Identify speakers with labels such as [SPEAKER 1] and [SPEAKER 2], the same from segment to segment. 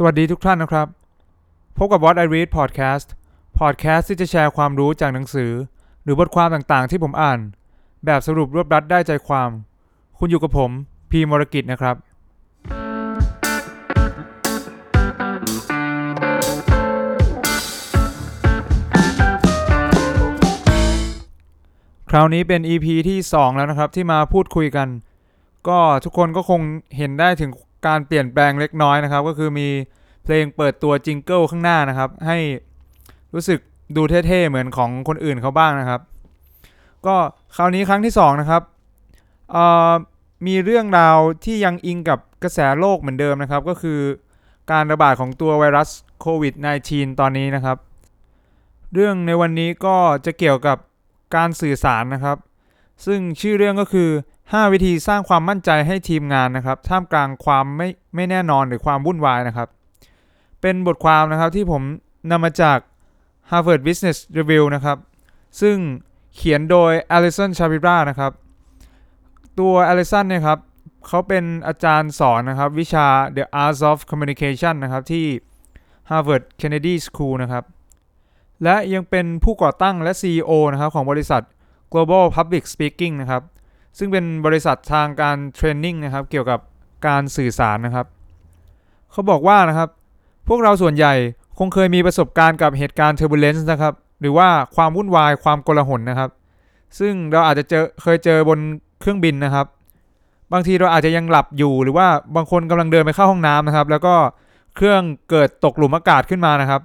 [SPEAKER 1] สวัสดีทุกท่านนะครับ พบกับ What I Read Podcast Podcast ที่จะแชร์ความรู้จากหนังสือ หรือบทความต่างๆ ที่ผมอ่าน แบบสรุปรวบรัดได้ใจความ คุณอยู่กับผม พีมรกิจนะครับ คราวนี้เป็น EP ที่ 2 แล้วนะครับ ที่มาพูดคุยกัน ก็ทุกคนก็คงเห็นได้ถึงการเปลี่ยนแปลงเล็กน้อยนะครับ ก็คือมี เพลงเปิดตัวจิงเกิลข้างหน้านะครับ ให้รู้สึกดูเท่ๆเหมือนของคนอื่นเขาบ้างนะครับ ก็คราวนี้ครั้งที่2นะครับมีเรื่องราวที่ยังอิงกับกระแสโลกเหมือนเดิมนะครับ ก็คือการระบาดของตัวไวรัสโควิด -19 ตอนนี้นะครับ เรื่องในวันนี้ก็จะเกี่ยวกับการสื่อสารนะครับ ซึ่งชื่อเรื่องก็คือ 5 วิธีสร้างความมั่นใจให้ทีมงานนะครับ ท่ามกลางความไม่ไม่แน่นอนหรือความวุ่นวายนะครับ เป็นบทความนะครับที่ผมนำมาจาก Harvard Business Review นะครับ ซึ่งเขียนโดย Alison Shapira นะครับ ตัว Alison เนี่ยครับเขาเป็นอาจารย์สอนนะครับ วิชา The Arts of Communication นะครับ ที่ Harvard Kennedy School นะครับ และยังเป็นผู้ก่อตั้งและ CEO นะครับของบริษัท Global Public Speaking นะครับ ซึ่งเป็นบริษัททางการเทรนนิ่งนะครับ เกี่ยวกับการสื่อสารนะครับ เขาบอกว่านะครับ พวกเราส่วนใหญ่คงเคยมีประสบการณ์กับเหตุการณ์ turbulence นะครับ หรือว่าความวุ่นวายความโกลาหลนะครับ ซึ่งเราอาจจะเจอเคยเจอบนเครื่องบินนะครับ บางทีเราอาจจะยังหลับอยู่ หรือว่าบางคนกำลังเดินไปเข้าห้องน้ำนะครับ แล้วก็เครื่องเกิดตกหลุมอากาศขึ้นมานะครับ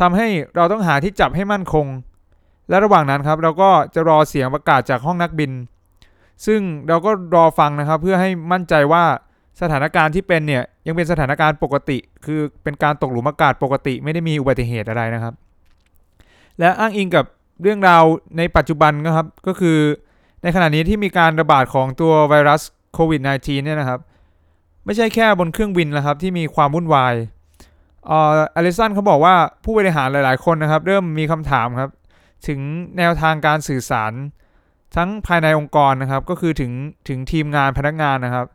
[SPEAKER 1] ทำให้เราต้องหาที่จับให้มั่นคง และระหว่างนั้นครับเราก็จะรอเสียงประกาศจากห้องนักบิน ซึ่งเราก็รอฟังนะครับเพื่อให้มั่นใจว่า สถานการณ์ที่เป็นเนี่ยยังเป็นสถานการณ์ปกติ คือเป็นการตกหลุมอากาศปกติ ไม่ได้มีอุบัติเหตุอะไรนะครับ และอ้างอิงกับเรื่องราวในปัจจุบันนะครับก็คือในขณะนี้ที่มีการระบาดของตัวไวรัสโควิด -19 เนี่ยนะครับ ไม่ใช่แค่บนเครื่องบินนะครับที่มีความวุ่นวายเอ่ออลิสันเขาบอกว่าผู้บริหารหลาย ๆ คนนะครับ เริ่มมีคำถามครับ ถึงแนวทางการสื่อสาร ทั้งภายในองค์กรนะครับ ก็คือถึงถึงทีมงานพนักงานนะครับ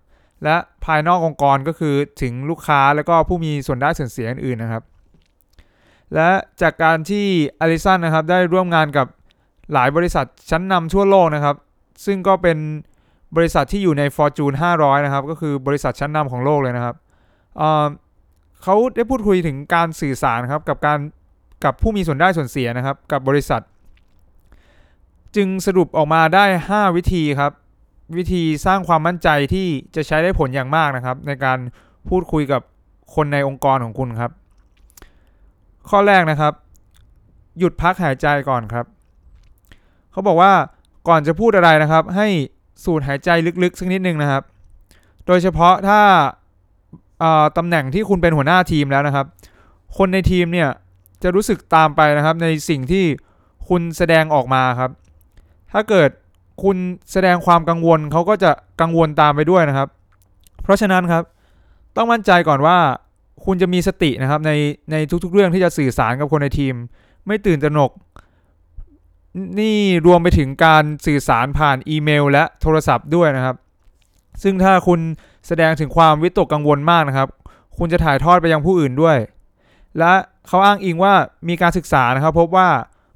[SPEAKER 1] และภายนอกองค์กรก็คือถึงลูกค้าแล้วก็ผู้มีส่วนได้ส่วนเสียอื่นๆนะครับ และจากการที่อลิสันนะครับได้ร่วมงานกับหลายบริษัทชั้นนำทั่วโลกนะครับ ซึ่งก็เป็นบริษัทที่อยู่ใน Fortune 500 นะครับ ก็คือบริษัทชั้นนำของโลกเลยนะครับเเขาได้พูดคุยถึงการสื่อสารครับกับการกับผู้มีส่วนได้ส่วนเสียนะครับ กับบริษัท จึงสรุปออกมาได้ 5 วิธีครับ วิธีสร้างความมั่นใจที่จะใช้ได้ผลอย่างมากนะครับ ในการพูดคุยกับคนในองค์กรของคุณครับ ข้อแรกนะครับ หยุดพักหายใจก่อนครับ เขาบอกว่าก่อนจะพูดอะไรนะครับ ให้สูดหายใจลึกๆสักนิดนึงนะครับ โดยเฉพาะถ้าตำแหน่งที่คุณเป็นหัวหน้าทีมแล้วนะครับ คนในทีมเนี่ยจะรู้สึกตามไปนะครับในสิ่งที่คุณแสดงออกมาครับ ถ้าเกิด คุณแสดงความกังวลเขาก็จะกังวลตามไปด้วยนะครับ เพราะฉะนั้นครับ ต้องมั่นใจก่อนว่า คุณจะมีสตินะครับในในทุกๆเรื่องที่จะสื่อสารกับคนในทีม ไม่ตื่นตระหนก นี่รวมไปถึงการสื่อสารผ่านอีเมล และโทรศัพท์ด้วยนะครับ ซึ่งถ้าคุณแสดงถึงความวิตกกังวลมากนะครับ คุณจะถ่ายทอดไปยังผู้อื่นด้วย และเขาอ้างอิงว่ามีการศึกษานะครับ พบว่า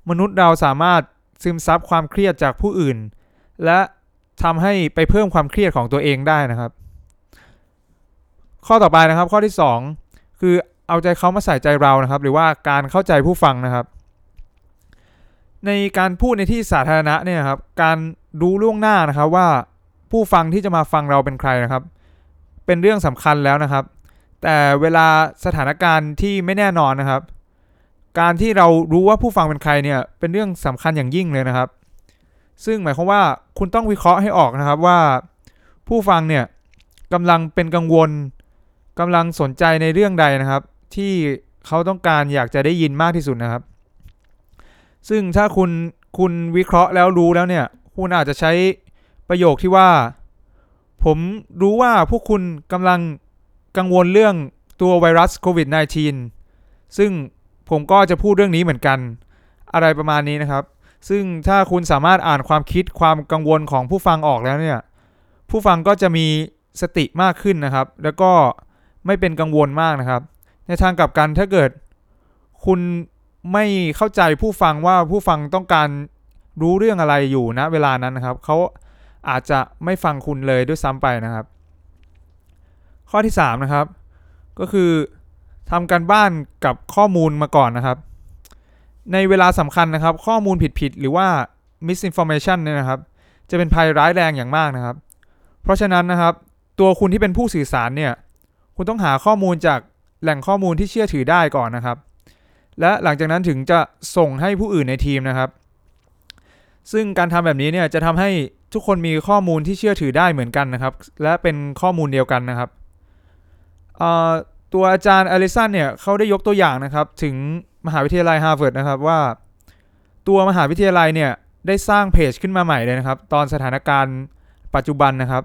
[SPEAKER 1] มนุษย์เราสามารถซึมซับความเครียดจากผู้อื่น และทำให้ไปเพิ่มความเครียดของตัวเองได้นะครับ ข้อต่อไปนะครับ ข้อที่ 2 คือเอาใจเขามาใส่ใจเรานะครับ หรือว่าการเข้าใจผู้ฟังนะครับ ในการพูดในที่สาธารณะเนี่ยครับ การรู้ล่วงหน้านะครับว่าผู้ฟังที่จะมาฟังเราเป็นใครนะครับ เป็นเรื่องสำคัญแล้วนะครับ แต่เวลาสถานการณ์ที่ไม่แน่นอนนะครับ การที่เรารู้ว่าผู้ฟังเป็นใครเนี่ยเป็นเรื่องสำคัญอย่างยิ่งเลยนะครับ ซึ่งหมายความว่าคุณต้องวิเคราะห์ให้ออกนะครับว่า ผู้ฟังเนี่ยกำลังเป็นกังวลกำลังสนใจในเรื่องใดนะครับ ที่เขาต้องการอยากจะได้ยินมากที่สุดนะครับ ซึ่งถ้าคุณคุณวิเคราะห์แล้วรู้แล้วเนี่ย คุณอาจจะใช้ประโยคที่ว่า ผมรู้ว่าพวกคุณกำลังกังวลเรื่องตัวไวรัสโควิด -19 ซึ่งผมก็จะพูดเรื่องนี้เหมือนกัน อะไรประมาณนี้นะครับ ซึ่งถ้าคุณสามารถอ่านความคิดความกังวลของผู้ฟังออกแล้วเนี่ย ผู้ฟังก็จะมีสติมากขึ้นนะครับ แล้วก็ไม่เป็นกังวลมากนะครับ ในทางกลับกันถ้าเกิด คุณไม่เข้าใจผู้ฟังว่าผู้ฟังต้องการรู้เรื่องอะไรอยู่ณเวลานั้นนะครับ เขาอาจจะไม่ฟังคุณเลยด้วยซ้ำไปนะครับ ข้อที่3นะครับ ก็คือทำการบ้านกับข้อมูลมาก่อนนะครับ ในเวลาสำคัญนะครับ ข้อมูลผิดๆหรือว่า misinformation เนี่ยนะครับ จะเป็นภัยร้ายแรงอย่างมากนะครับ เพราะฉะนั้นนะครับ ตัวคุณที่เป็นผู้สื่อสารเนี่ย คุณต้องหาข้อมูลจากแหล่งข้อมูลที่เชื่อถือได้ก่อนนะครับ และหลังจากนั้นถึงจะส่งให้ผู้อื่นในทีมนะครับ ซึ่งการทำแบบนี้เนี่ยจะทำให้ทุกคนมีข้อมูลที่เชื่อถือได้เหมือนกันนะครับ และเป็นข้อมูลเดียวกันนะครับตัวอาจารย์อลิสันเนี่ยเขาได้ยกตัวอย่างนะครับ ถึง มหาวิทยาลัยฮาร์วาร์ดนะครับว่า ตัวมหาวิทยาลัยเนี่ยได้สร้างเพจขึ้นมาใหม่เลยนะครับ ตอนสถานการณ์ปัจจุบันนะครับ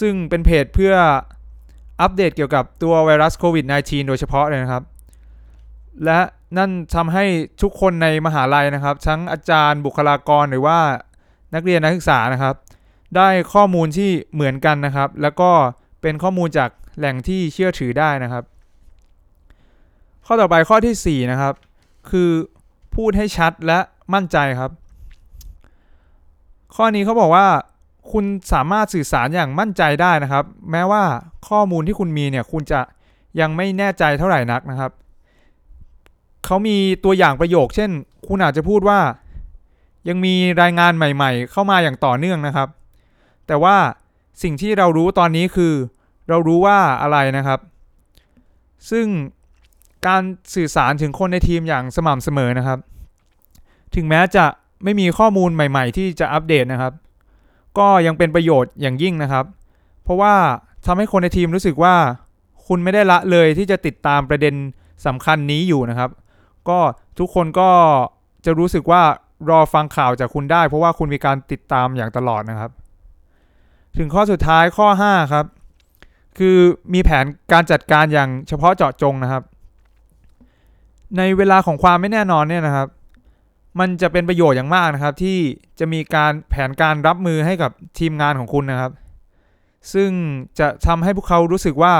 [SPEAKER 1] ซึ่งเป็นเพจเพื่ออัปเดตเกี่ยวกับตัวไวรัสโควิด -19 โดยเฉพาะเลยนะครับ และนั่นทำให้ทุกคนในมหาลัยนะครับ ทั้งอาจารย์บุคลากรหรือว่านักเรียนนักศึกษานะครับ ได้ข้อมูลที่เหมือนกันนะครับ แล้วก็เป็นข้อมูลจากแหล่งที่เชื่อถือได้นะครับ ข้อต่อไปข้อที่4นะครับ คือพูดให้ชัดและมั่นใจครับ ข้อนี้เขาบอกว่า คุณสามารถสื่อสารอย่างมั่นใจได้นะครับ แม้ว่าข้อมูลที่คุณมีเนี่ย คุณจะยังไม่แน่ใจเท่าไหร่นักนะครับเขามีตัวอย่างประโยค เช่น คุณอาจจะพูดว่า ยังมีรายงานใหม่ ๆ เข้ามาอย่างต่อเนื่องนะครับ แต่ว่าสิ่งที่เรารู้ตอนนี้คือ เรารู้ว่าอะไรนะครับ ซึ่ง การสื่อสารถึงคนในทีมอย่างสม่ำเสมอนะครับ ถึงแม้จะไม่มีข้อมูลใหม่ ๆ ที่จะอัปเดตนะครับ ก็ยังเป็นประโยชน์อย่างยิ่งนะครับ เพราะว่าทำให้คนในทีมรู้สึกว่า คุณไม่ได้ละเลยที่จะติดตามประเด็นสำคัญนี้อยู่นะครับ ก็ทุกคนก็จะรู้สึกว่ารอฟังข่าวจากคุณได้ เพราะว่าคุณมีการติดตามอย่างตลอดนะครับ ถึงข้อสุดท้ายข้อ 5 ครับ คือมีแผนการจัดการอย่างเฉพาะเจาะจงนะครับ ในเวลาของความไม่แน่นอนเนี่ยนะครับ มันจะเป็นประโยชน์อย่างมากนะครับ ที่จะมีการแผนการรับมือให้กับทีมงานของคุณนะครับ ซึ่งจะทำให้พวกเขารู้สึกว่า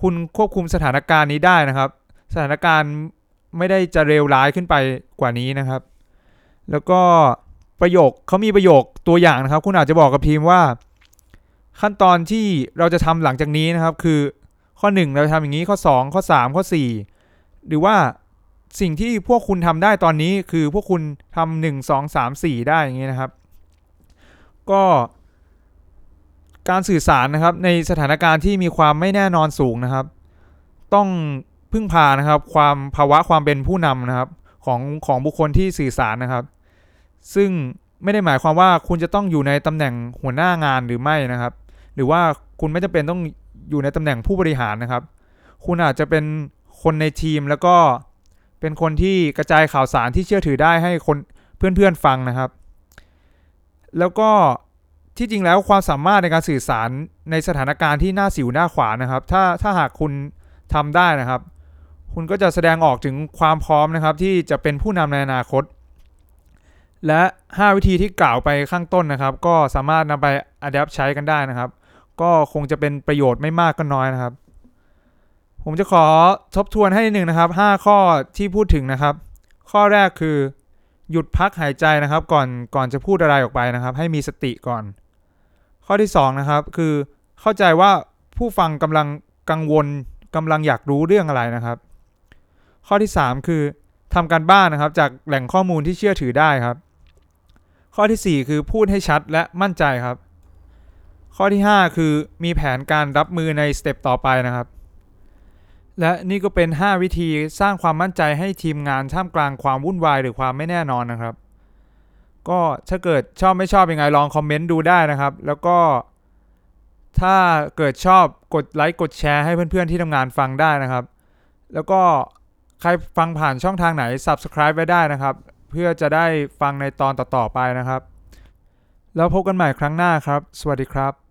[SPEAKER 1] คุณควบคุมสถานการณ์นี้ได้นะครับ สถานการณ์ไม่ได้จะเลวร้ายขึ้นไปกว่านี้นะครับ แล้วก็ประโยคเขามีประโยคตัวอย่างนะครับ คุณอาจจะบอกกับทีมว่า ขั้นตอนที่เราจะทำหลังจากนี้นะครับ คือข้อ 1 เราจะทำอย่างนี้ข้อ 2 ข้อ 3 ข้อ 4 หรือว่า สิ่งที่พวกคุณทำได้ตอนนี้คือพวกคุณทำหนึ่งสองสามสี่ได้อย่างนี้นะครับ ก็การสื่อสารนะครับในสถานการณ์ที่มีความไม่แน่นอนสูงนะครับ ต้องพึ่งพานะครับ ความภาวะความเป็นผู้นำนะครับ ของของบุคคลที่สื่อสารนะครับ ซึ่งไม่ได้หมายความว่าคุณจะต้องอยู่ในตำแหน่งหัวหน้างานหรือไม่นะครับ หรือว่าคุณไม่จำเป็นต้องอยู่ในตำแหน่งผู้บริหารนะครับ คุณอาจจะเป็นคนในทีมแล้วก็ เป็นคนที่กระจายข่าวสารที่เชื่อถือได้ให้คนเพื่อนๆฟังนะครับ แล้วก็ที่จริงแล้วความสามารถในการสื่อสารในสถานการณ์ที่หน้าสิวหน้าขวานะครับ ถ้าถ้าหากคุณทำได้นะครับ คุณก็จะแสดงออกถึงความพร้อมนะครับ ที่จะเป็นผู้นำในอนาคต และ 5 วิธีที่กล่าวไปข้างต้นนะครับ ก็สามารถนำไปอัดแอปใช้กันได้นะครับ ก็คงจะเป็นประโยชน์ไม่มากก็น้อยนะครับ ผมจะขอทบทวนให้หนึ่งนะครับ 5 ข้อที่พูดถึงนะครับ ข้อแรกคือ หยุดพักหายใจนะครับ ก่อนก่อนจะพูดอะไรออกไปนะครับ ให้มีสติก่อน ข้อที่2นะครับคือเข้าใจว่าผู้ฟังกำลังกังวลกำลังอยากรู้เรื่องอะไรนะครับ ข้อที่ 3 คือทำการบ้านนะครับ จากแหล่งข้อมูลที่เชื่อถือได้ครับ ข้อทีสี่ 4 คือพูดให้ชัดและมั่นใจครับ ข้อที่ 5 คือมีแผนการรับมือในสเต็ปต่อไปนะครับ และนี่ก็เป็น 5 วิธีสร้างความมั่นใจให้ทีมงานท่ามกลางความวุ่นวายหรือความไม่แน่นอนนะครับ ก็ถ้าเกิดชอบไม่ชอบยังไงลองคอมเมนต์ดูได้นะครับ แล้วก็ ถ้าเกิดชอบกดไลค์กดแชร์ให้เพื่อนๆที่ทำงานฟังได้นะครับ แล้วก็ใครฟังผ่านช่องทางไหน Subscribe ไว้ได้นะครับ เพื่อจะได้ฟังในตอนต่อๆไปนะครับ แล้วพบกันใหม่ครั้งหน้าครับ สวัสดีครับ